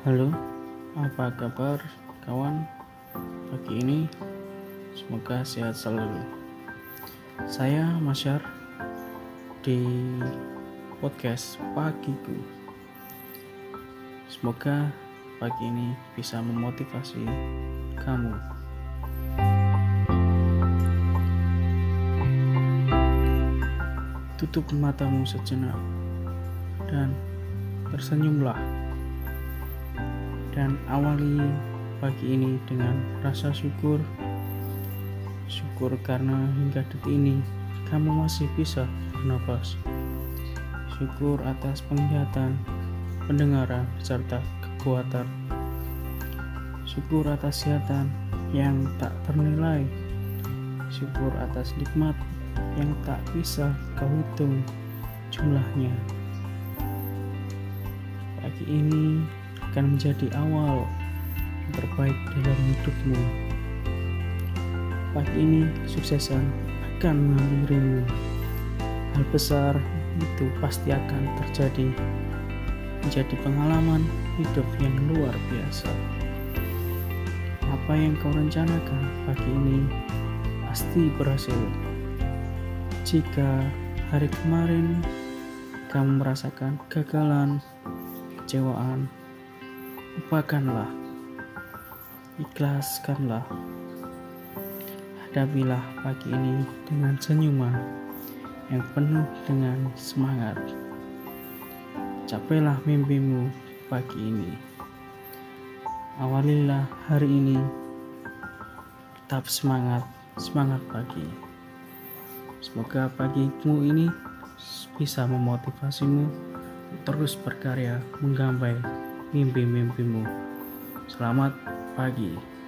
Halo, apa kabar kawan? Pagi ini semoga sehat selalu. Saya Masyar di podcast Pagiku. Semoga pagi ini bisa memotivasi kamu. Tutup matamu sejenak dan tersenyumlah dan awali pagi ini dengan rasa syukur. Syukur karena hingga detik ini kamu masih bisa bernafas syukur atas penglihatan pendengaran serta kekuatan. Syukur atas kesehatan yang tak ternilai syukur atas nikmat yang tak bisa kau hitung jumlahnya. Pagi ini akan menjadi awal yang terbaik dalam hidupmu. Pagi ini suksesan akan menghampirimu. Hal besar itu pasti akan terjadi menjadi pengalaman hidup yang luar biasa. Apa yang kau rencanakan pagi ini pasti berhasil. Jika hari kemarin kamu merasakan kegagalan, kecewaan, lupakanlah, ikhlaskanlah, hadapilah pagi ini dengan senyuman yang penuh dengan semangat. Capailah mimpimu pagi ini. Awalilah hari ini tetap semangat, semangat pagi. Semoga pagimu ini bisa memotivasimu terus berkarya menggapai mimpi-mimpimu. Selamat pagi.